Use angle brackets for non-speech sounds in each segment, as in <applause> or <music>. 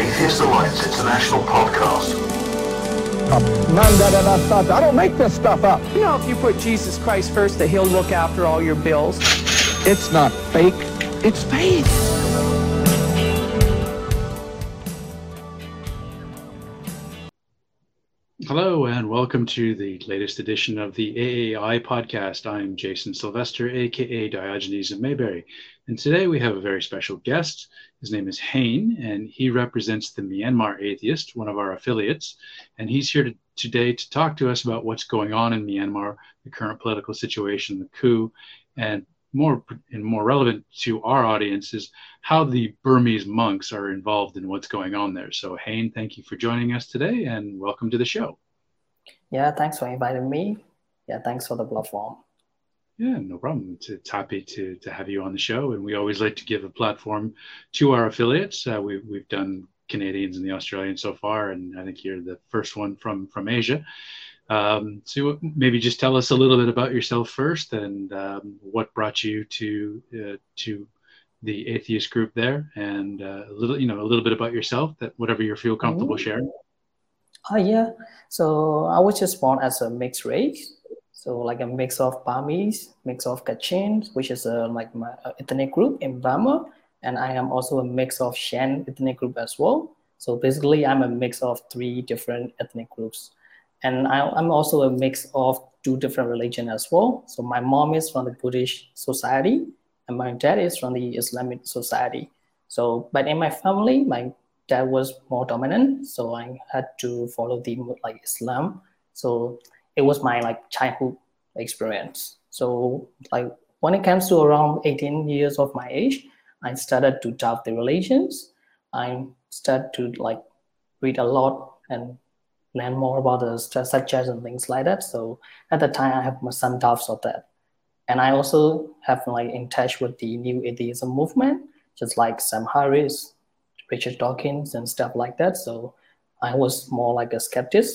Atheist Alliance International podcast. I don't make this stuff up. You know, if you put Jesus Christ first, that he'll look after all your bills. It's not fake, it's faith. Hello, and welcome to the latest edition of the AAI podcast. I'm Jason Sylvester, aka Diogenes of Mayberry. And today we have a very special guest. His name is Hain, and he represents the Myanmar Atheist, one of our affiliates. And he's here to, today to talk to us about what's going on in Myanmar, the current political situation, the coup, and more and more relevant to our audience is how the Burmese monks are involved in what's going on there. So, Hain, thank you for joining us today, and welcome to the show. Yeah, thanks for inviting me. Yeah, thanks for the platform. Yeah, no problem. It's, it's, happy to, to have you on the show. And we always like to give a platform to our affiliates. Uh, we, we've done Canadians and the Australians so far, and I think you're the first one from, from Asia. Um, so maybe just tell us a little bit about yourself first and um, what brought you to uh, to the atheist group there and uh, a little you know a little bit about yourself that whatever you feel comfortable mm-hmm. sharing. Oh yeah, so I was just born as a mixed race so like a mix of Burmese, mix of Kachin, which is a, like my uh, ethnic group in Burma, and I am also a mix of Shan ethnic group as well. So basically, I'm a mix of three different ethnic groups, and I, am also a mix of two different religion as well. So my mom is from the Buddhist society, and my dad is from the Islamic society. So, but in my family, my dad was more dominant, so I had to follow the like Islam. So it was my like childhood experience. So like when it comes to around 18 years of my age, I started to doubt the relations. I started to like read a lot and learn more about the subjects and things like that. So at the time, I have some doubts of that. And I also have like in touch with the new atheism movement, just like Sam Harris, Richard Dawkins, and stuff like that. So I was more like a skeptic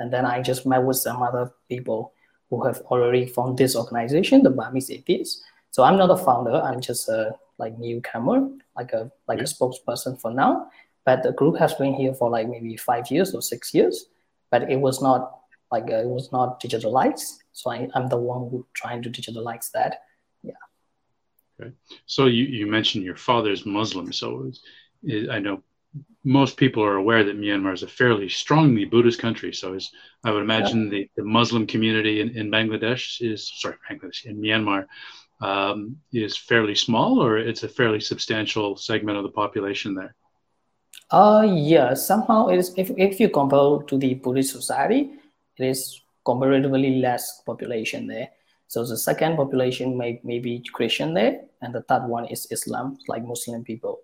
and then I just met with some other people who have already found this organization, the Burmese Atheists. So I'm not a founder. I'm just a like newcomer, like a like yeah. a spokesperson for now. But the group has been here for like maybe five years or six years. But it was not like uh, it was not digitalized. So I, I'm the one who trying to digitalize that. Yeah. Okay. So you, you mentioned your father's Muslim. So I know most people are aware that Myanmar is a fairly strongly Buddhist country. So I would imagine yeah. the, the Muslim community in, in Bangladesh is sorry, Bangladesh in Myanmar um, is fairly small, or it's a fairly substantial segment of the population there. Uh yeah, somehow it is. If if you compare to the Buddhist society, it is comparatively less population there. So the second population may, may be Christian there, and the third one is Islam, like Muslim people.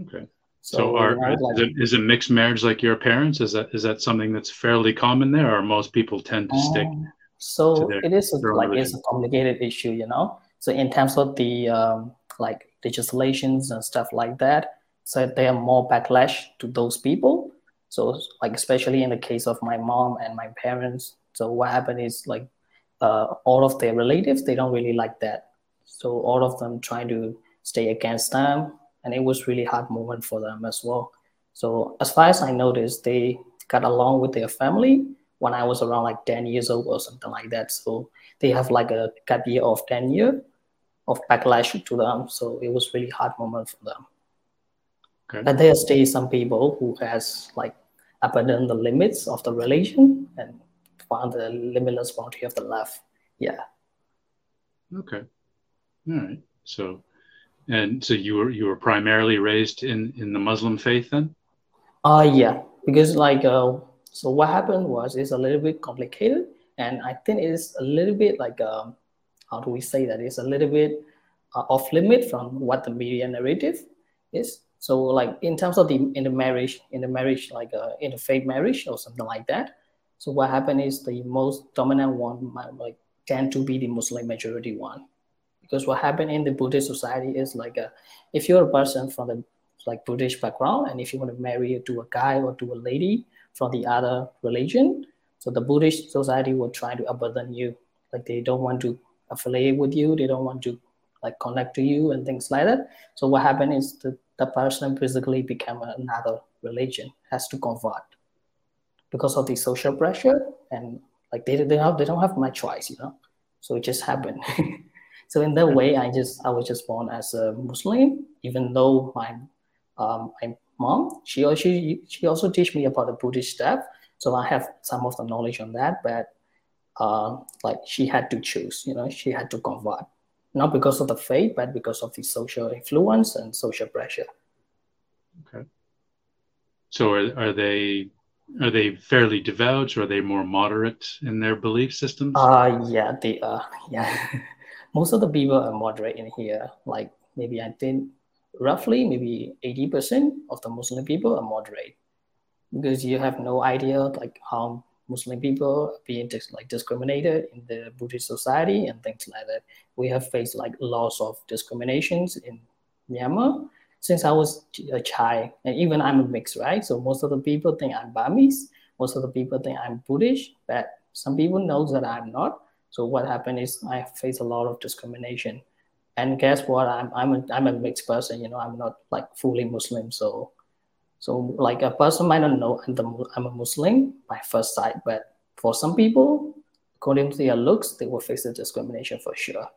Okay. So, so are, like, is, it, is it mixed marriage like your parents? Is that is that something that's fairly common there, or most people tend to stick? Um, so to their, it is a, like religion? it's a complicated issue, you know. So in terms of the um, like legislations and stuff like that, so there are more backlash to those people. So like especially in the case of my mom and my parents, so what happened is like uh, all of their relatives they don't really like that. So all of them trying to stay against them and it was really hard moment for them as well. So as far as I noticed, they got along with their family when I was around like 10 years old or something like that. So they have like a gap year of 10 year of backlash to them. So it was really hard moment for them. Okay. But there stay some people who has like abandoned the limits of the relation and found the limitless boundary of the love. Yeah. Okay. All right. So and so you were you were primarily raised in in the Muslim faith then? Uh yeah, because like uh, so what happened was it's a little bit complicated, and I think it's a little bit like um, how do we say that? It's a little bit uh, off limit from what the media narrative is. So like in terms of the in the marriage, in the marriage like uh, fake marriage or something like that. So what happened is the most dominant one might like tend to be the Muslim majority one because what happened in the buddhist society is like a, if you're a person from the like buddhist background and if you want to marry to a guy or to a lady from the other religion so the buddhist society will try to abandon you. Like they don't want to affiliate with you they don't want to like connect to you and things like that. So what happened is the the person physically become another religion has to convert. Because of the social pressure and like they, they have they don't have much choice you know? So it just happened <laughs> so in that way i just i was just born as a muslim even though my um, my mom she she she also teach me about the buddhist stuff. So i have some of the knowledge on that but uh, like she had to choose you know she had to convert. Not because of the faith but because of the social influence and social pressure. Okay. So are, are they are they fairly devout or are they more moderate in their belief systems? Uh yeah they are. Yeah <laughs> most of the people are moderate in here like maybe i think roughly maybe 80% of the muslim people are moderate because you have no idea like how muslim people are being dis- like discriminated in the buddhist society and things like that we have faced like lots of discriminations in myanmar since I was a child, and even I'm a mix, right? So most of the people think I'm Burmese. Most of the people think I'm Buddhist, but some people know that I'm not. So what happened is I face a lot of discrimination. And guess what? I'm I'm a, I'm a mixed person. You know, I'm not like fully Muslim. So so like a person might not know I'm, the, I'm a Muslim by first sight, but for some people, according to their looks, they will face the discrimination for sure.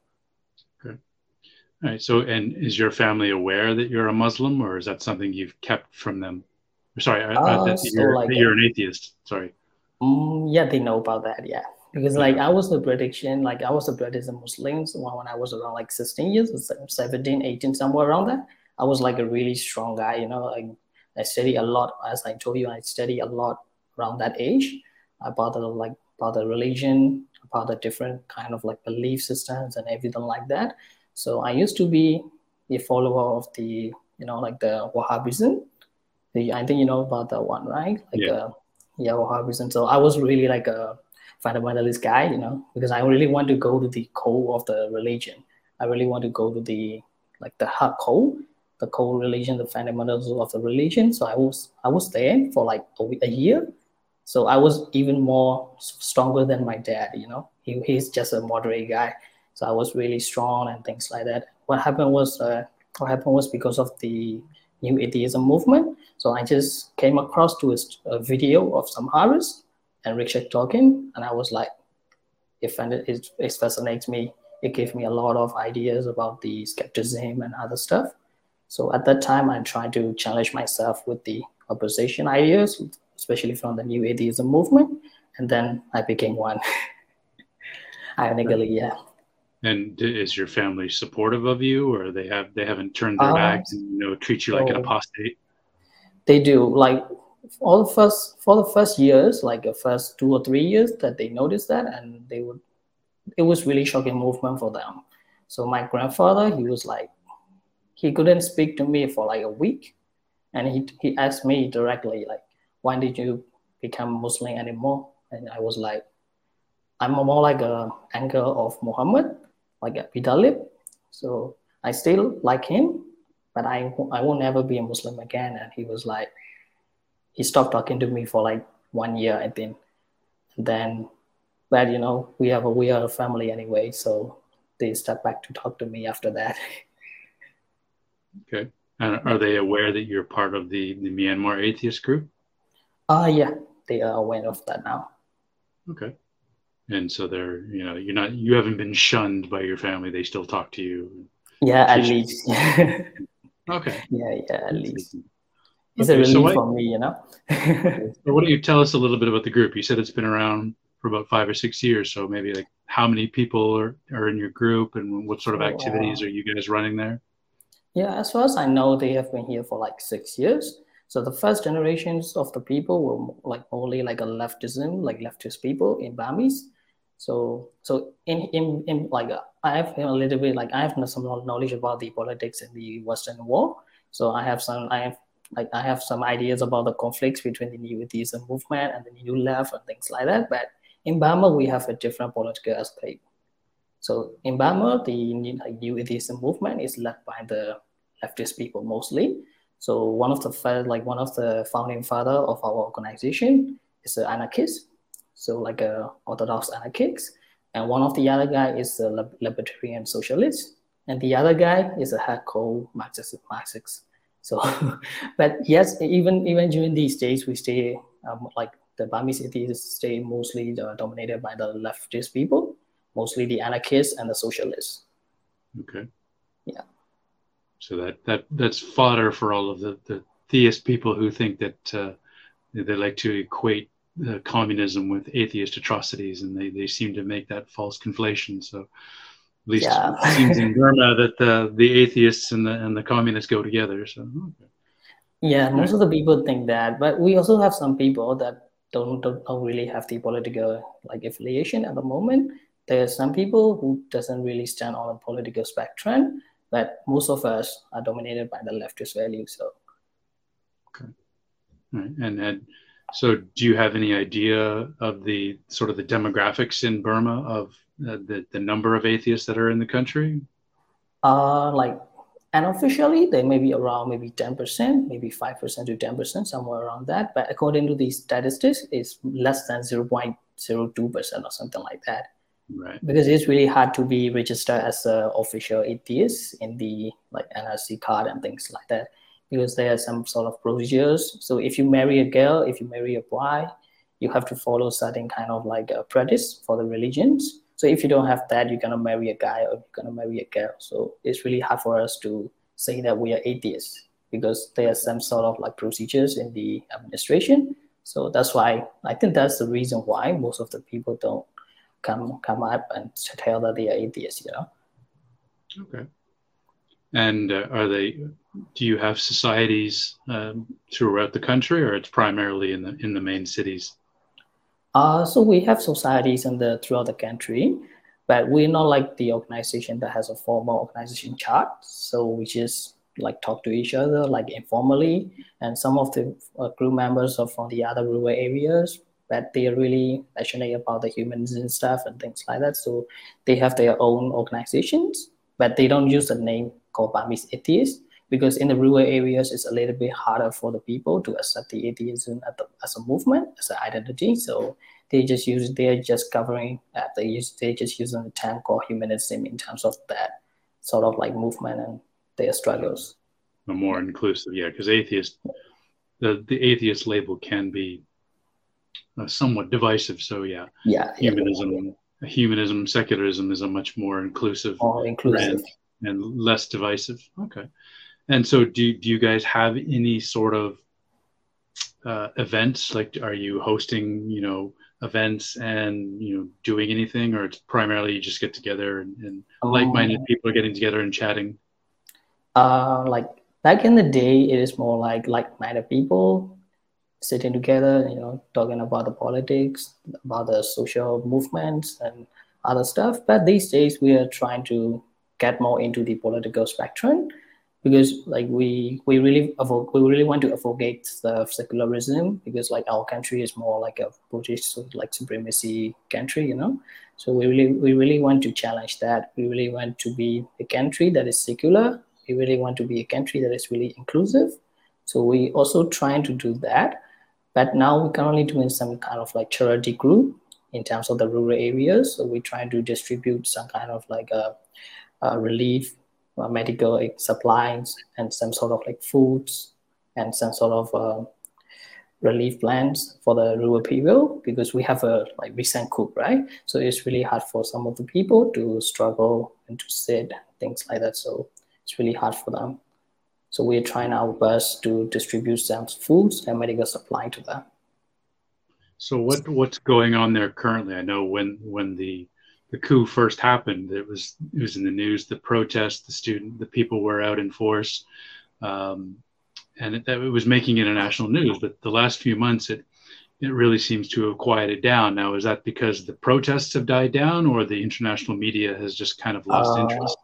All right. So, and is your family aware that you're a Muslim, or is that something you've kept from them? Sorry, uh, uh, that, so you're, like, you're, an atheist. Sorry. Um, yeah, they know about that. Yeah, because like I was a prediction, like I was a British Muslim when I was around like 16 years, 17, 18, somewhere around that. I was like a really strong guy. You know, like I study a lot. As I told you, I study a lot around that age about the like about the religion, about the different kind of like belief systems and everything like that. So I used to be a follower of the, you know, like the Wahhabism. The, I think you know about that one, right? Like, yeah. Uh, yeah, Wahhabism. So I was really like a fundamentalist guy, you know, because I really want to go to the core of the religion. I really want to go to the like the hard core, the core religion, the fundamentals of the religion. So I was I was there for like a, a year. So I was even more stronger than my dad. You know, he, he's just a moderate guy. So I was really strong and things like that. What happened was, uh, what happened was because of the new atheism movement. So I just came across to a, a video of Sam Harris and Richard Dawkins, and I was like, if it, it fascinates me, it gave me a lot of ideas about the skepticism and other stuff. So at that time, I tried to challenge myself with the opposition ideas, especially from the new atheism movement, and then I became one. <laughs> Ironically, yeah. And is your family supportive of you, or they have they haven't turned their uh, backs and you know treat you like an apostate? They do. Like all the first for the first years, like the first two or three years, that they noticed that, and they would. It was really shocking movement for them. So my grandfather, he was like, he couldn't speak to me for like a week, and he he asked me directly like, why did you become Muslim anymore? And I was like, I'm more like a anchor of Muhammad like Abu Talib. So I still like him, but I I will never be a Muslim again. And he was like, he stopped talking to me for like one year, I think. And then, but you know, we have a we are a family anyway, so they stepped back to talk to me after that. <laughs> Okay. And are they aware that you're part of the, the Myanmar atheist group? Uh yeah, they are aware of that now. Okay and so they're you know you're not you haven't been shunned by your family they still talk to you yeah at least <laughs> okay yeah yeah at least it's okay, a relief so what, for me you know? <laughs> So what do you tell us a little bit about the group? You said it's been around for about five or six years so maybe like how many people are, are in your group and what sort of activities are you guys running there? Yeah as far as i know they have been here for like six years. So the first generations of the people were like only like a leftism, like leftist people in Burmese. So so in in, in like I have a little bit like I have some knowledge about the politics in the Western world. So I have some I have like I have some ideas about the conflicts between the new atheism uh, movement and the new left and things like that. But in Burma we have a different political aspect. So in Burma the new atheism uh, movement is led by the leftist people mostly. So one of the like one of the founding father of our organization is uh, an anarchist so like a orthodox anarchist and one of the other guy is a libertarian socialist and the other guy is a hardcore marxist marxist So, <laughs> but yes, even even during these days, we stay um, like the Burmese atheists stay mostly uh, dominated by the leftist people, mostly the anarchists and the socialists. Okay. Yeah. So that that that's fodder for all of the the theist people who think that uh, they like to equate uh, communism with atheist atrocities, and they, they seem to make that false conflation. So, at least Yeah. it seems in Burma that the the atheists and the and the communists go together. So, okay. Yeah, most of the people think that, but we also have some people that don't, don't don't really have the political like affiliation at the moment. There are some people who doesn't really stand on a political spectrum, but most of us are dominated by the leftist values. So Right. And and so, do you have any idea of the sort of the demographics in Burma of the the number of atheists that are in the country? uh like unofficially they may be around maybe 10%, maybe 5% to 10%, somewhere around that. But according to these statistics, it's less than 0.02% or something like that. Right. because it's really hard to be registered as an official atheist in the like NRC card and things like that because there are some sort of procedures. So if you marry a girl, if you marry a boy, you have to follow certain kind of like a practice for the religions. So if you don't have that, you're gonna marry a guy or you're gonna marry a girl. So it's really hard for us to say that we are atheists because there are some sort of like procedures in the administration. So that's why I think that's the reason why most of the people don't come come up and tell that they are atheists. You know. Okay. And uh, are they? Do you have societies um, throughout the country, or it's primarily in the in the main cities? Uh, so we have societies in the throughout the country, but we're not like the organization that has a formal organization chart. So we just like talk to each other like informally, and some of the uh, group members are from the other rural areas, but they are really passionate about the humans and stuff and things like that. So they have their own organizations, but they don't use the name called Burmese atheists because in the rural areas it's a little bit harder for the people to accept the atheism as, the, as a movement as an identity so they just use they're just covering that they use they just using the term called humanism in terms of that sort of like movement and their struggles A more inclusive, yeah, because atheist, the the atheist label can be uh, somewhat divisive. So yeah, yeah yeah, humanism, humanism, secularism is a much more inclusive more inclusive and, and less divisive. Okay. And so, do do you guys have any sort of uh, events? Like, are you hosting, you know, events and you know doing anything, or it's primarily you just get together and, and like-minded Um, people are getting together and chatting? uh like back in the day it is more like like-minded people sitting together you know talking about the politics about the social movements and other stuff but these days we are trying to get more into the political spectrum because like we we really we really want to advocate the secularism because like our country is more like a Buddhist like supremacy country you know? So we really we really want to challenge that. We really want to be a country that is secular. We really want to be a country that is really inclusive. So we also trying to do that. But now we're currently doing some kind of like charity group in terms of the rural areas. So we're trying to distribute some kind of like a, a relief uh, medical like, supplies and some sort of like foods and some sort of uh, relief plans for the rural people because we have a like recent coup right? So it's really hard for some of the people to struggle and to sit things like that. So it's really hard for them. So we're trying our best to distribute some foods and medical supply to them. So what what's going on there currently? I know when when the the coup first happened, it was it was in the news. The protests, the student, the people were out in force, um, and it, it was making international news. But the last few months, it it really seems to have quieted down. Now, is that because the protests have died down, or the international media has just kind of lost Uh, interest?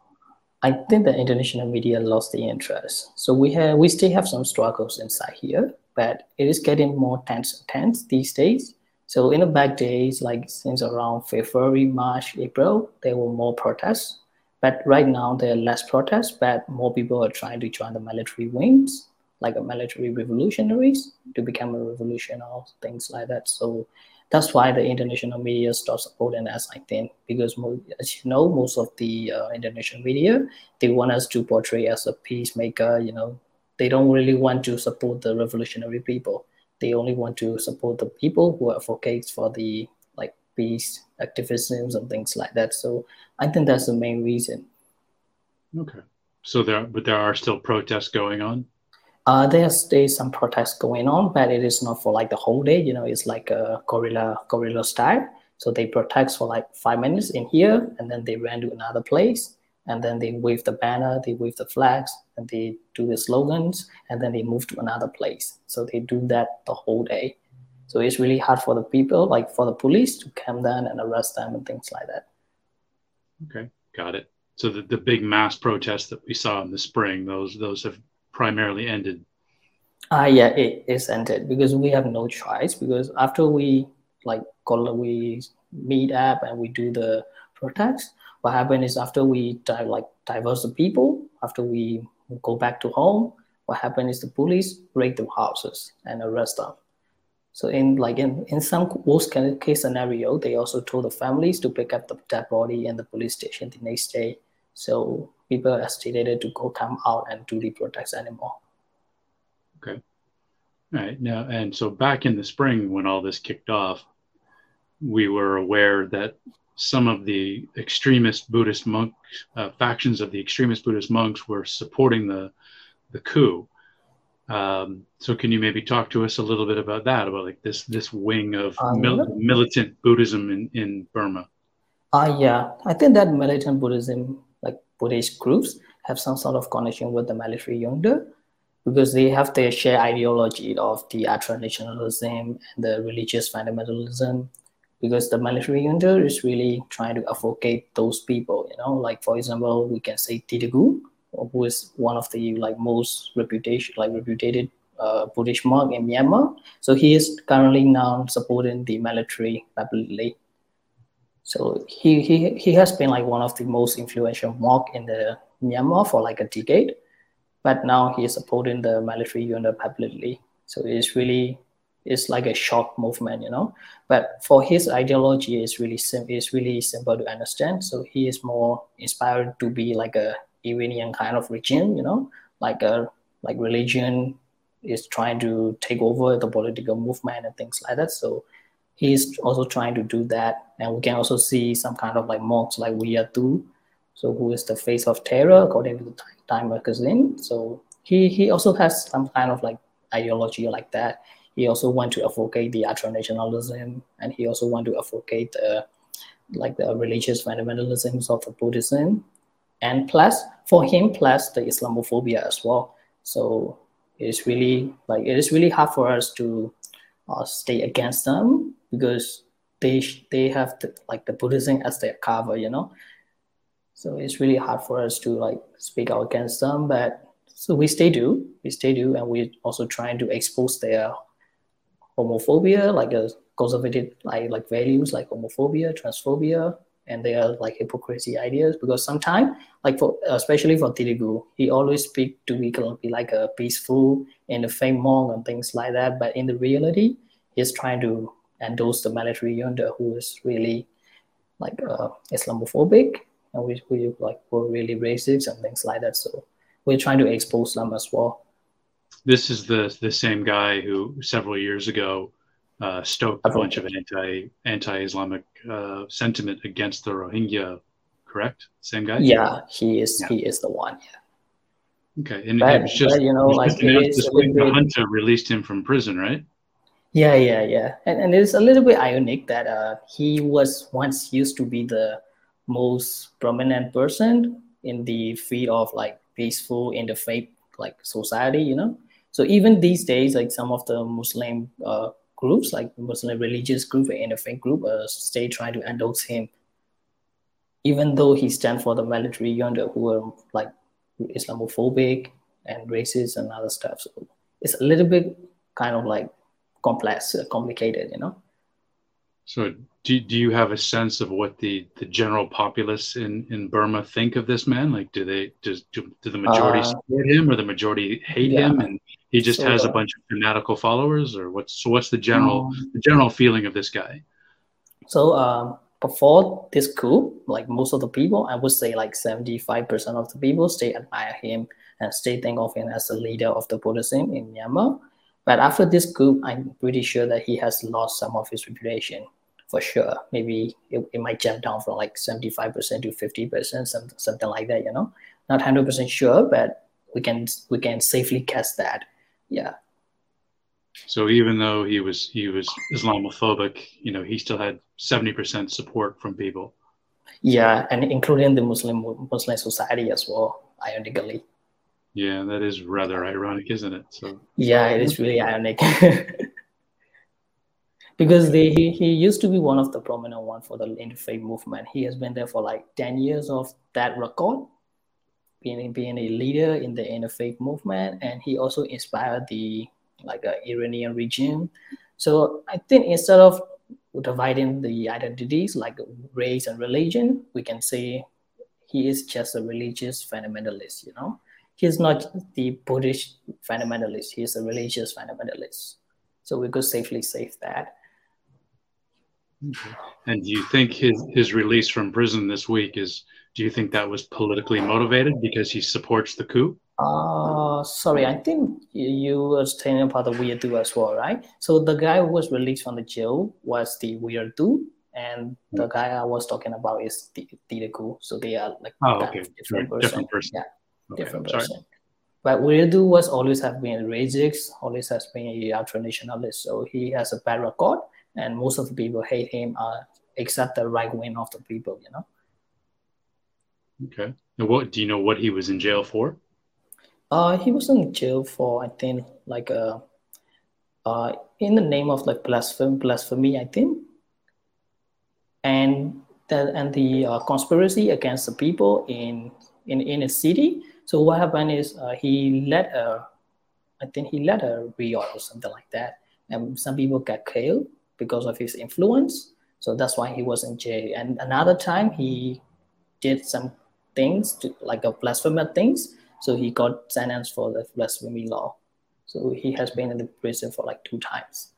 I think the international media lost the interest. So we have we still have some struggles inside here, but it is getting more tense and tense these days. So in the back days, like since around February, March, April, there were more protests. But right now there are less protests, but more people are trying to join the military wings, like a military revolutionaries, to become a revolution or things like that. So that's why the international media stopped supporting us, I think, because as you know, most of the uh, international media they want us to portray as a peacemaker, you know, they don't really want to support the revolutionary people. They only want to support the people who advocates for the like peace activisms and things like that. So I think that's the main reason. Okay. So there, but there are still protests going on. Uh, there's there's some protests going on, but it is not for like the whole day. You know, it's like a guerrilla guerrilla style. So they protest for like five minutes in here, and then they ran to another place, and then they wave the banner, they wave the flags, and they do the slogans, and then they move to another place. So they do that the whole day. So it's really hard for the people, like for the police, to come down and arrest them and things like that. Okay, got it. So the, the big mass protests that we saw in the spring, those those have primarily ended. Ah, uh, yeah, it is ended because we have no choice. Because after we like call we meet up and we do the protest, what happened is after we like diverse the people, after we go back to home, what happened is the police raid the houses and arrest them. So in like in, in some worst case scenario, they also told the families to pick up the dead body in the police station the next day. So people are estimated to go come out and do the protest anymore. Okay. All right. Now, and so back in the spring when all this kicked off, we were aware that some of the extremist Buddhist monk uh, factions of the extremist Buddhist monks were supporting the the coup. Um, so, can you maybe talk to us a little bit about that, about like this this wing of um, mil- militant Buddhism in in Burma? Uh, yeah, I think that militant Buddhism like Buddhist groups have some sort of connection with the military junta because they have their shared ideology of the ultra-nationalism and the religious fundamentalism because the military junta is really trying to advocate those people you know? Like for example we can say Sitagu who is one of the like most reputation like reputed uh, Buddhist monk in Myanmar. So he is currently now supporting the military publicly so he, he, he has been like one of the most influential monk in the Myanmar for like a decade, but now he is supporting the military junta publicly. So it's really it's like a shock movement, you know. But for his ideology, it's really sim- it's really simple to understand. So he is more inspired to be like a Iranian kind of regime, you know, like a like religion is trying to take over the political movement and things like that. So he's also trying to do that. And we can also see some kind of like monks like Tu, so who is the face of terror according to the Time magazine. So he he also has some kind of like ideology like that. He also want to advocate the ultra-nationalism, and he also want to advocate the like the religious fundamentalisms of the Buddhism, and plus for him, plus the Islamophobia as well. So it's really like it is really hard for us to uh, stay against them because they they have the, like the Buddhism as their cover, you know. So it's really hard for us to like speak out against them, but so we stay do, we stay do, and we're also trying to expose their homophobia, like a conservative like like values like homophobia, transphobia, and their like hypocrisy ideas. Because sometimes, like for especially for Sitagu, he always speak to be be like a peaceful and a fame monk and things like that. But in the reality, he's trying to endorse the military junta who is really like uh, Islamophobic and we, we like were really racist and things like that. So we're trying to expose them as well. This is the the same guy who several years ago uh, stoked a bunch of anti anti Islamic uh, sentiment against the Rohingya. Correct, same guy. Yeah, he is. Yeah. He is the one. Yeah. Okay, and but, it was just you know, like the junta released him from prison, right? Yeah, yeah, yeah. And, and it's a little bit ironic that uh, he was once used to be the most prominent person in the field of like peaceful interfaith like society, you know. So even these days, like some of the Muslim uh, groups, like Muslim religious group and interfaith group, uh, stay trying to endorse him, even though he stands for the military junta who are like Islamophobic and racist and other stuff. So it's a little bit kind of like complex, uh, complicated, you know. So, do, do you have a sense of what the, the general populace in, in Burma think of this man? Like, do they does do, do the majority uh, support him, or the majority hate yeah. him, and he just so, has a bunch of fanatical followers, or what's so what's the general um, the general feeling of this guy? So, um, before this coup, like most of the people, I would say like seventy five percent of the people, they admire him and still think of him as a leader of the Buddhism in Myanmar. But after this coup, I'm pretty sure that he has lost some of his reputation for sure. Maybe it, it might jump down from like 75% to 50%, some, something like that, you know. Not 100% sure, but we can we can safely guess that. Yeah. So even though he was he was Islamophobic, you know, he still had 70% support from people. Yeah, and including the Muslim Muslim society as well, ironically. Yeah, that is rather ironic, isn't it? So yeah, it is really ironic. <laughs> because they, he, he used to be one of the prominent one for the interfaith movement. He has been there for like 10 years of that record, being, being a leader in the interfaith movement. And he also inspired the like uh, Iranian regime. So I think instead of dividing the identities like race and religion, we can say he is just a religious fundamentalist, you know? He's not the Buddhist fundamentalist, he's a religious fundamentalist. So we could safely say that. Okay. And do you think his, his release from prison this week is, do you think that was politically motivated because he supports the coup? Uh, sorry, I think you were saying about the Wirathu as well, right? So the guy who was released from the jail was the Wirathu, and the hmm. guy I was talking about is the Sitagu. So they are like oh, okay. different, person. different person. Yeah, okay. different person. But Wirathu was always have been a racist, always has been a traditionalist. So he has a bad record and most of the people hate him uh, except the right wing of the people you know? Okay. And what do you know what he was in jail for? Uh he was in jail for i think like uh uh in the name of like blasphemy blasphemy i think. And that and the uh, conspiracy against the people in in in a city. So what happened is uh, he led a i think he led a riot or something like that. And some people got killed because of his influence. So that's why he was in jail. And another time he did some things to, like a blasphemy things. So he got sentenced for the blasphemy law. So he has been in the prison for like two times.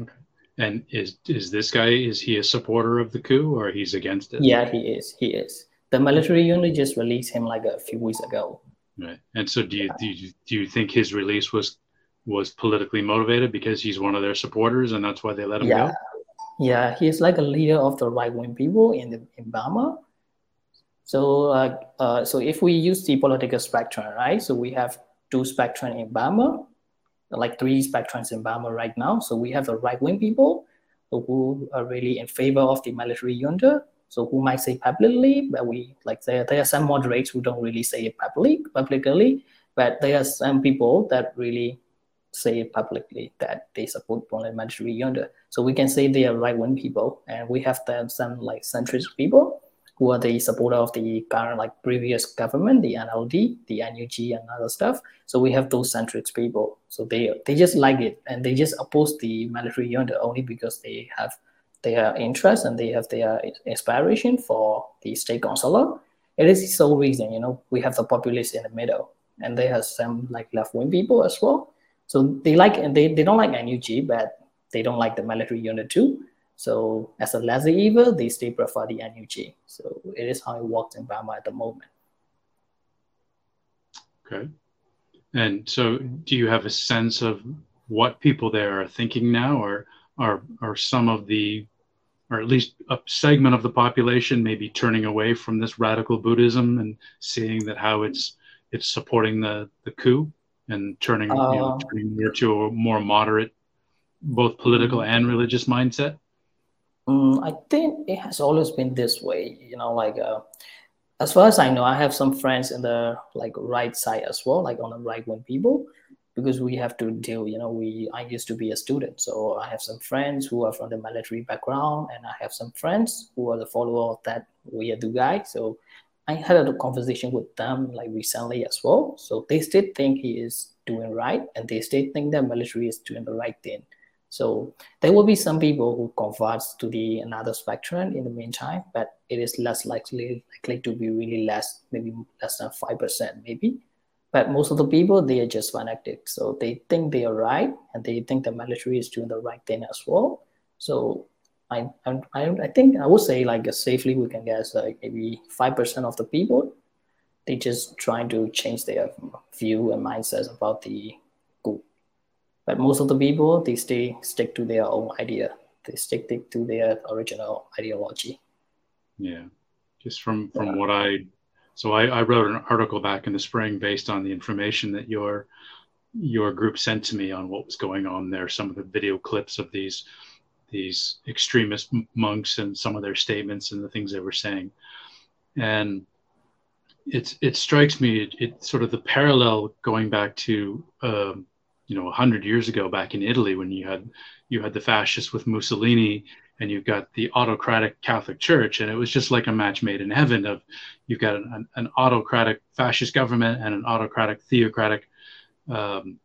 Okay. And is is this guy is he a supporter of the coup or he's against it? Yeah, he is. He is. The military unit just released him like a few weeks ago. Right. And so do you do you, do you think his release was was politically motivated because he's one of their supporters and that's why they let him yeah. go? Yeah, he's like a leader of the right wing people in the, in Burma. So, uh, uh, so if we use the political spectrum, right? So we have two spectrum in Burma, like three spectrums in Burma right now. So we have the right wing people who are really in favor of the military junta. So who might say publicly, but we like there, there are some moderates who don't really say it public, publicly, but there are some people that really say publicly that they support parliamentary junta. So we can say they are right-wing people, and we have them some like centrist people who are the supporter of the current like previous government, the NLD, the NUG, and other stuff. So we have those centrist people. So they they just like it, and they just oppose the military junta only because they have their interest and they have their aspiration for the state councillor. It is the sole reason, you know, we have the populace in the middle, and they have some like left-wing people as well so they like they, they don't like NUG, but they don't like the military unit too. So as a lesser evil, they still prefer the NUG. So it is how it works in Burma at the moment. Okay. And so do you have a sense of what people there are thinking now or are are some of the or at least a segment of the population maybe turning away from this radical Buddhism and seeing that how it's it's supporting the, the coup? And turning, uh, you know, uh, turning more to a more moderate, both political mm-hmm. and religious mindset? Um, I think it has always been this way. You know, like uh, as far as I know, I have some friends in the like right side as well, like on the right wing people, because we have to deal. You know, we I used to be a student, so I have some friends who are from the military background, and I have some friends who are the follower of that weird guy. So I had a conversation with them like recently as well. So they still think he is doing right, and they still think that military is doing the right thing. So there will be some people who converts to the another spectrum in the meantime, but it is less likely likely to be really less, maybe less than five percent, maybe. But most of the people they are just fanatic, so they think they are right, and they think the military is doing the right thing as well. So I, I, I think I would say like uh, safely we can guess like maybe five percent of the people they just trying to change their view and mindsets about the group. But most of the people they stay stick to their own idea. They stick to their original ideology. Yeah, just from from yeah. what I so I, I wrote an article back in the spring based on the information that your your group sent to me on what was going on there. Some of the video clips of these these extremist monks and some of their statements and the things they were saying, and it's it strikes me it, it sort of the parallel going back to um, you know hundred years ago back in Italy when you had you had the fascists with Mussolini and you've got the autocratic Catholic Church, and it was just like a match made in heaven. Of you've got an, an, an autocratic fascist government and an autocratic theocratic um,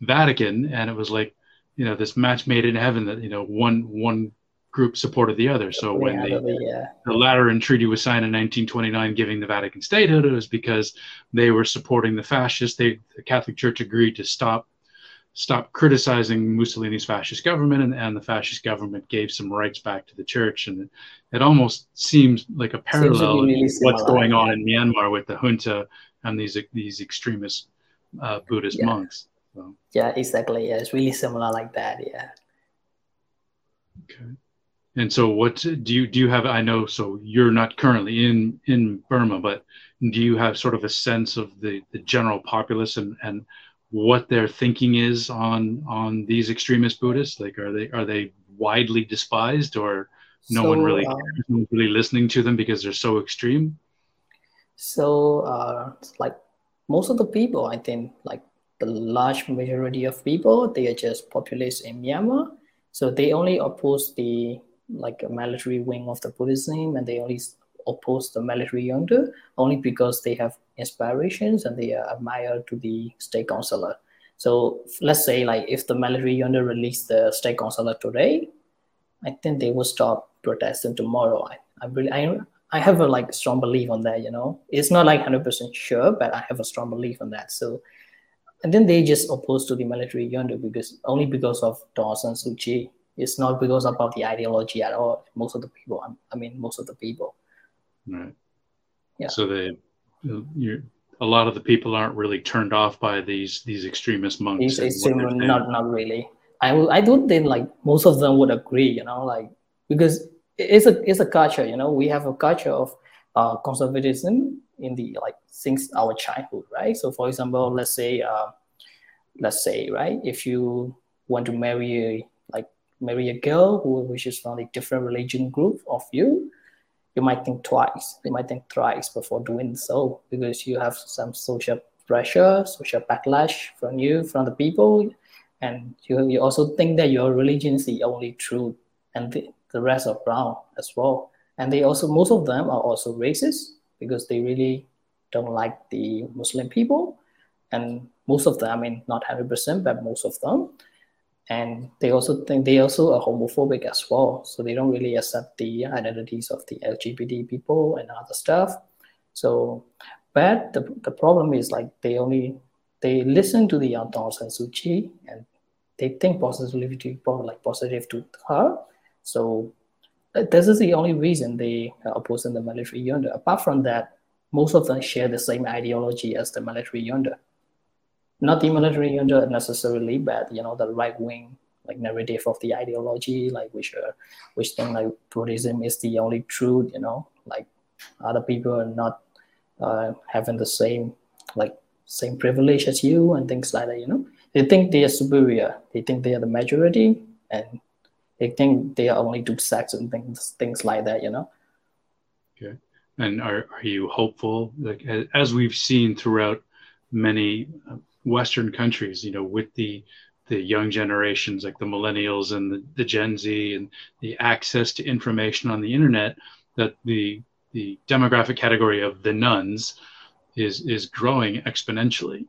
Vatican, and it was like you know this match made in heaven that you know one one group supported the other. So when the, yeah. the Lateran Treaty was signed in 1929, giving the Vatican statehood, it was because they were supporting the fascists. They, the Catholic Church agreed to stop stop criticizing Mussolini's fascist government, and, and the fascist government gave some rights back to the church. And it, it almost seems like a parallel really what's going on in Myanmar with the junta and these these extremist uh, Buddhist yeah. monks. So. Yeah, exactly. Yeah, it's really similar like that. Yeah. Okay. And so, what do you do? You have? I know. So you're not currently in in Burma, but do you have sort of a sense of the the general populace and and what their thinking is on on these extremist Buddhists? Like, are they are they widely despised, or no so, one really uh, really listening to them because they're so extreme? So, uh, like most of the people, I think, like the large majority of people, they are just populace in Myanmar. So they only oppose the like military wing of the Buddhism, and they only oppose the military junta only because they have inspirations and they are admired to the state councillor. So let's say like if the military junta release the state councillor today, I think they will stop protesting tomorrow. I, I really I I have a like strong belief on that, you know. It's not like hundred percent sure, but I have a strong belief on that. So and then they just oppose to the military junta because only because of Daw San Suu Kyi. It's not because about the ideology at all. Most of the people, I mean, most of the people. Right. Yeah. So they, you a lot of the people aren't really turned off by these these extremist monks. These not not really. I I don't think like most of them would agree. You know, like because it's a it's a culture. You know, we have a culture of uh, conservatism in the like since our childhood, right? So, for example, let's say uh, let's say right, if you want to marry a, like marry a girl who which is from a different religion group of you, you might think twice. You might think thrice before doing so because you have some social pressure, social backlash from you, from the people, and you, you also think that your religion is the only truth and the, the rest are wrong as well. And they also, most of them are also racist because they really don't like the Muslim people. And most of them, I mean, not 100%, but most of them. And they also think they also are homophobic as well. So they don't really accept the identities of the lgbt people and other stuff. So but the, the problem is like they only they listen to the Daw San Suu Kyi and they think positively like positive to her. So this is the only reason they are opposing the military junta apart from that most of them share the same ideology as the military junta not the military junta necessarily, but you know the right wing like narrative of the ideology, like which uh, which think like Buddhism is the only truth, you know, like other people are not uh, having the same like same privilege as you and things like that, you know. They think they are superior. They think they are the majority, and they think they are only two sex and things things like that, you know. Okay. And are, are you hopeful, like as we've seen throughout many uh, Western countries, you know, with the the young generations like the millennials and the, the Gen Z and the access to information on the internet, that the the demographic category of the nones is is growing exponentially.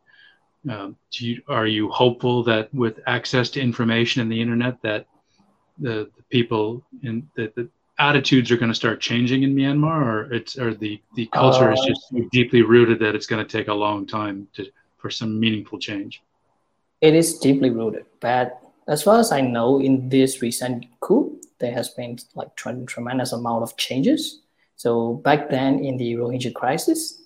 Um, do you, are you hopeful that with access to information and the internet that the, the people in the, the attitudes are going to start changing in Myanmar, or it's or the the culture uh, is just so deeply rooted that it's going to take a long time to for some meaningful change? It is deeply rooted, but as far as I know, in this recent coup, there has been like tremendous amount of changes. So back then, in the Rohingya crisis,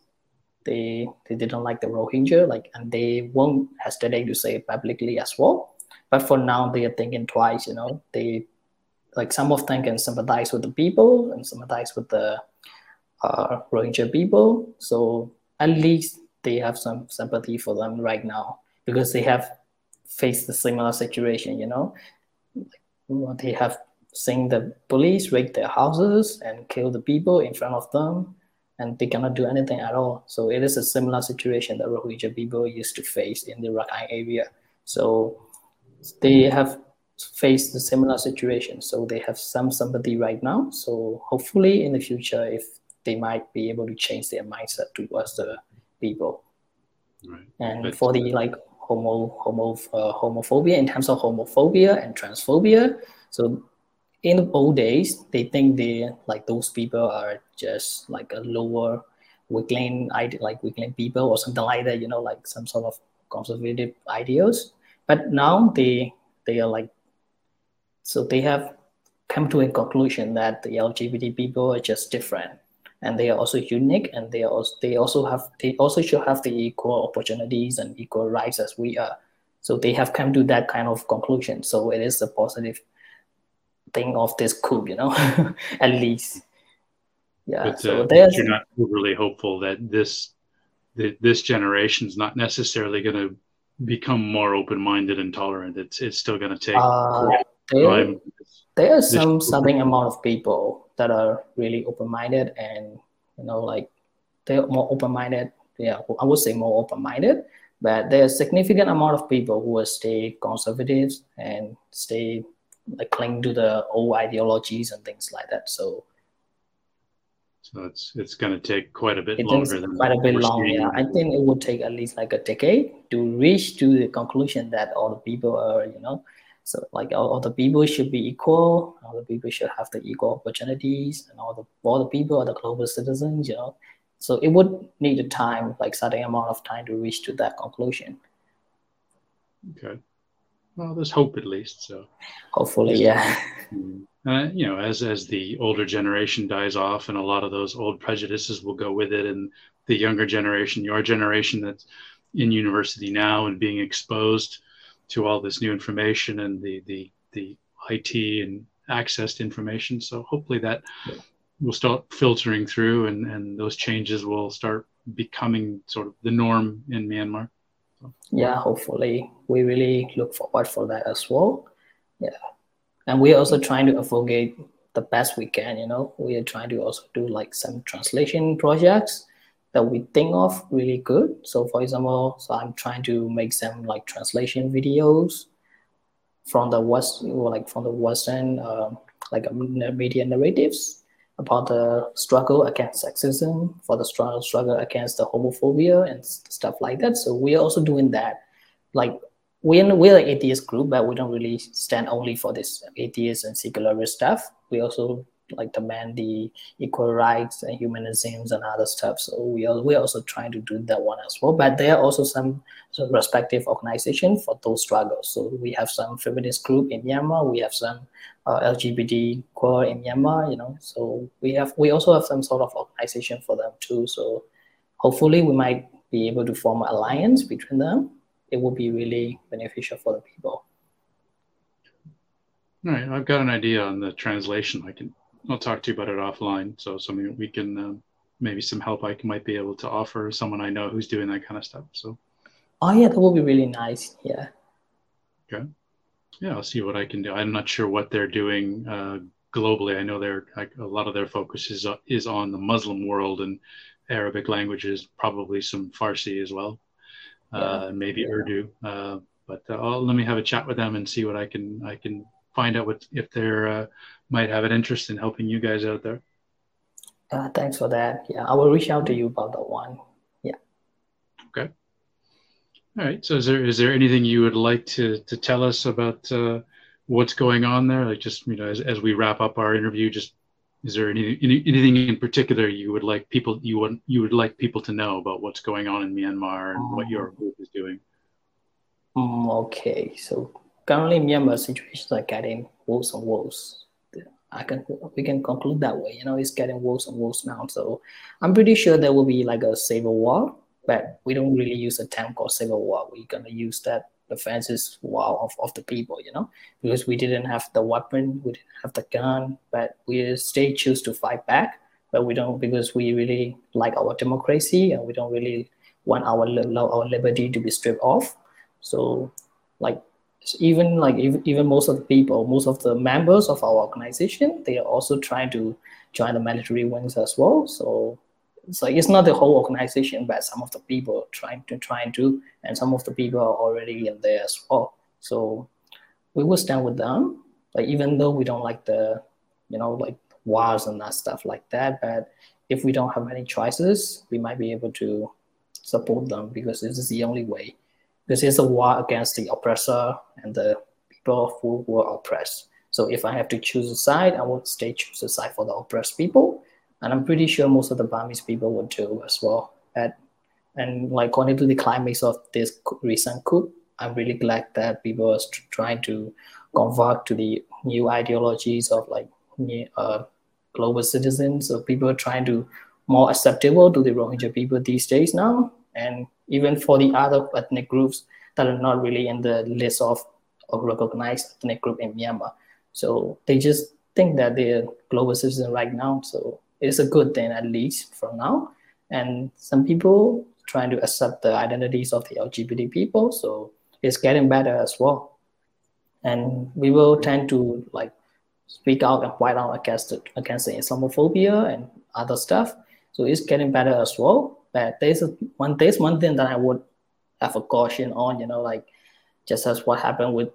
they they didn't like the Rohingya, like, and they won't hesitate to say it publicly as well. But for now, they are thinking twice. You know, they like some of them can sympathize with the people and sympathize with the uh, Rohingya people. So at least they have some sympathy for them right now because they have faced a similar situation. You know, they have seen the police raid their houses and kill the people in front of them and they cannot do anything at all. So it is a similar situation that Rohingya people used to face in the Rakhine area. So they have faced a similar situation. So they have some sympathy right now. So hopefully in the future, if they might be able to change their mindset towards the people. Right. And But- for the like homo homo uh, homophobia in terms of homophobia and transphobia, so in the old days they think they like those people are just like a lower weakling like weakling people or something like that you know like some sort of conservative ideals but now they they are like so they have come to a conclusion that the lgbt people are just different. And they are also unique and they are also they also have they also should have the equal opportunities and equal rights as we are. So they have come to that kind of conclusion. So it is a positive thing of this coup you know <laughs> at least. Yeah but so uh, there's you're not overly hopeful that this that this generation is not necessarily going to become more open-minded and tolerant. It's it's still going to take uh, there, time. there are some something amount of people that are really open-minded and you know like they're more open-minded yeah i would say more open-minded but there's a significant amount of people who will stay conservatives and stay like cling to the old ideologies and things like that so So it's it's going to take quite a bit it longer than quite a bit we're long seeing. yeah i think it would take at least like a decade to reach to the conclusion that all the people are you know so like all, all the people should be equal all the people should have the equal opportunities and all the all the people are the global citizens you know so it would need a time like certain amount of time to reach to that conclusion Okay. Well, there's hope at least. So. hopefully yeah <laughs> hmm. Uh, you know, as as the older generation dies off, and a lot of those old prejudices will go with it, and the younger generation, your generation that's in university now and being exposed to all this new information and the the the IT and access to information. So hopefully that will start filtering through, and and those changes will start becoming sort of the norm in Myanmar. yeah hopefully we really look forward for that as well yeah and we're also trying to advocate the best we can you know we are trying to also do like some translation projects that we think of really good so for example so i'm trying to make some like translation videos from the west or like from the western um like uh, media narratives about the struggle against sexism, for the struggle struggle against the homophobia and stuff like that. So we are also doing that. Like we're we're an atheist group, but we don't really stand only for this atheist and secularist stuff. We also like demand the equal rights and humanisms and other stuff. So we are we're also trying to do that one as well. But there are also some, sort of respective organization for those struggles. So we have some feminist group in Myanmar. We have some uh, LGBT core in Myanmar, you know. So we have we also have some sort of organization for them too. So hopefully we might be able to form an alliance between them. It will be really beneficial for the people. All right, I've got an idea on the translation. I can I'll talk to you about it offline. So something we can um, maybe some help I can, might be able to offer someone I know who's doing that kind of stuff. So Oh yeah, that would be really nice. Yeah. yeah, I'll see what I can do. I'm not sure what they're doing uh, globally. I know they're like a lot of their focus is uh, is on the Muslim world and Arabic languages, probably some Farsi as well, uh, maybe Urdu. Uh, but uh, I'll, let me have a chat with them and see what I can I can find out what if they're uh, might have an interest in helping you guys out there. Uh, thanks for that. Yeah, I will reach out to you about that one. Yeah. Okay. All right. So is there is there anything you would like to to tell us about uh, what's going on there? Like just you know as, as we wrap up our interview, just is there any, any anything in particular you would like people you want you would like people to know about what's going on in Myanmar and what your group is doing? Mm, okay, so currently Myanmar situations are getting worse and worse. I can we can conclude that way. You know, it's getting worse and worse now. So I'm pretty sure there will be like a civil war, but we don't really use a term called civil war. We're gonna use that defenses war of, of the people, you know, because we didn't have the weapon, we didn't have the gun, but we still choose to fight back. But we don't because we really like our democracy and we don't really want our our liberty to be stripped off. So like even like even most of the people, most of the members of our organization, they are also trying to join the military wings as well. So like it's not the whole organization, but some of the people trying to trying to, and some of the people are already in there as well. So we will stand with them. Like even though we don't like the, you know, like wars and that stuff like that, but if we don't have any choices, we might be able to support them because this is the only way this is a war against the oppressor and the people who were oppressed. So if I have to choose a side, I would stay choose a side for the oppressed people. And I'm pretty sure most of the Burmese people would do as well. And, and like going to the climax of this recent coup, I'm really glad that people are trying to convert to the new ideologies of like uh, global citizens. So people are trying to more acceptable to the Rohingya people these days now. And even for the other ethnic groups that are not really in the list of, of recognized ethnic group in Myanmar. So they just think that they're global citizen right now. So it's a good thing at least for now. And some people trying to accept the identities of the LGBT people. So it's getting better as well. And we will tend to like speak out and fight out against it, against the Islamophobia and other stuff. So it's getting better as well but there's one there's one thing that I would have a caution on, you know, like just as what happened with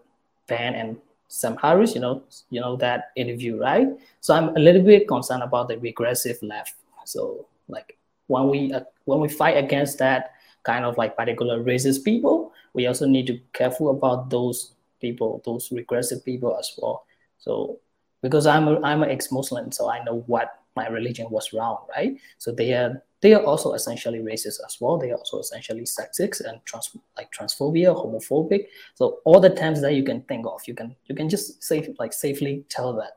Ben and Sam Harris, you know, you know that interview, right? So I'm a little bit concerned about the regressive left. So like when we uh, when we fight against that kind of like particular racist people, we also need to be careful about those people, those regressive people as well. So because I'm a, I'm an ex-Muslim, so I know what my religion was wrong, right? So they are they are also essentially racist as well. They are also essentially sexist and trans, like transphobia, homophobic. So all the terms that you can think of, you can you can just safe like safely tell that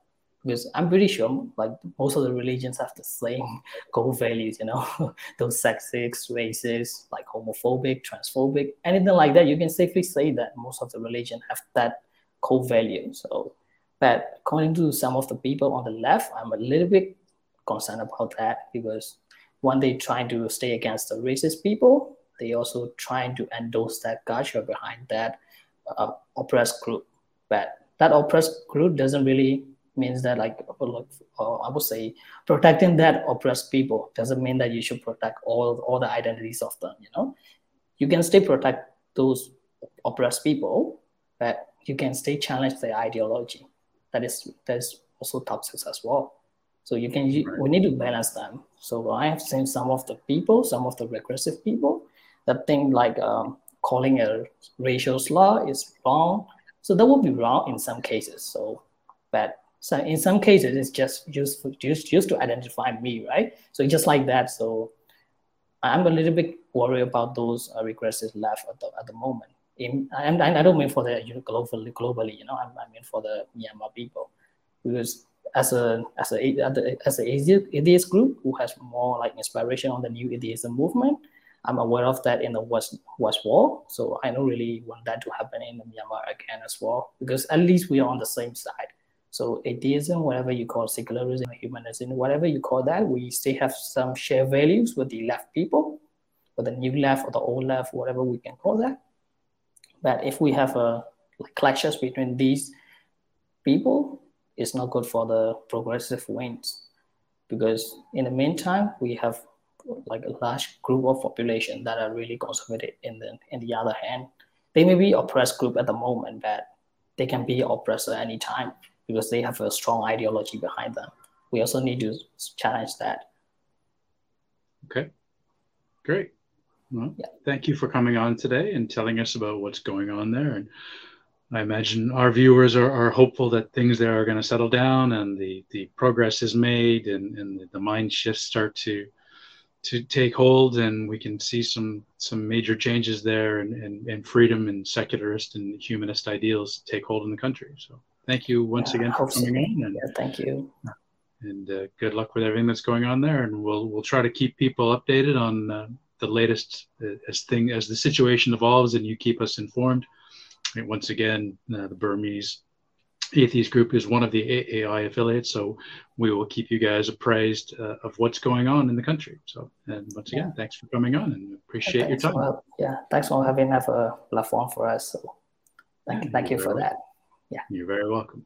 because I'm pretty sure like most of the religions have the same <laughs> core values, you know, <laughs> those sexist, racist, like homophobic, transphobic, anything like that. You can safely say that most of the religion have that core value. So, but according to some of the people on the left, I'm a little bit concerned about that because when they trying to stay against the racist people, they also trying to endorse that culture behind that uh, oppressed group. But that oppressed group doesn't really means that like uh, I would say protecting that oppressed people doesn't mean that you should protect all all the identities of them. You know, you can still protect those oppressed people, but you can still challenge their ideology. That is that is also toxic as well. So you can right. we need to balance them. So I have seen some of the people, some of the regressive people that think like um, calling a racial slur is wrong. So that would be wrong in some cases. So, but so in some cases it's just used for, just just to identify me, right? So just like that. So I'm a little bit worried about those uh, regressive left at the, at the moment. In, and, I don't mean for the you know, globally, globally, you know, I, I mean for the Myanmar people, because as a as a as a atheist group who has more like inspiration on the new atheism movement. I'm aware of that in the West West Wall, so I don't really want that to happen in Myanmar again as well, because at least we are on the same side. So atheism, whatever you call secularism, humanism, whatever you call that, we still have some shared values with the left people, with the new left or the old left, whatever we can call that. But if we have a like clashes between these people, it's not good for the progressive wings. Because in the meantime we have like a large group of population that are really conservative in the in the other hand. They may be oppressed group at the moment but they can be oppressed at any time because they have a strong ideology behind them. We also need to challenge that. Okay. Great. Well, yeah. thank you for coming on today and telling us about what's going on there and I imagine our viewers are, are hopeful that things there are going to settle down and the, the progress is made and, and the mind shifts start to to take hold and we can see some some major changes there and, and, and freedom and secularist and humanist ideals take hold in the country. So thank you once Yeah, again for coming in, and, Yeah, thank you. and uh, good luck with everything that's going on there. And we'll we'll try to keep people updated on uh, the latest uh, as thing as the situation evolves, and you keep us informed. And once again, uh, the Burmese Atheist Group is one of the AAI affiliates, so we will keep you guys appraised uh, of what's going on in the country. So, and once again, thanks for coming on, and appreciate your time. for- yeah, thanks for having have a platform for us. So thank, Yeah, thank you for very that. Yeah, you're very welcome.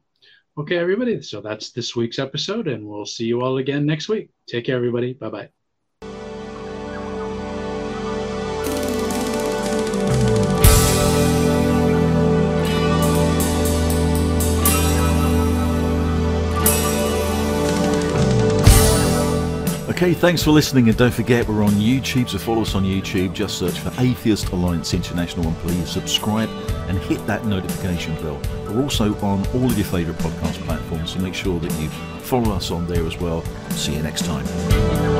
Okay, everybody. So that's this week's episode, and we'll see you all again next week. Take care, everybody. Bye bye. Okay, thanks for listening, and don't forget we're on YouTube, so follow us on YouTube. Just search for Atheist Alliance International and please subscribe and hit that notification bell. We're also on all of your favourite podcast platforms, so make sure that you follow us on there as well. See you next time.